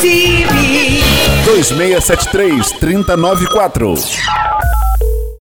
Time 2673 quatro.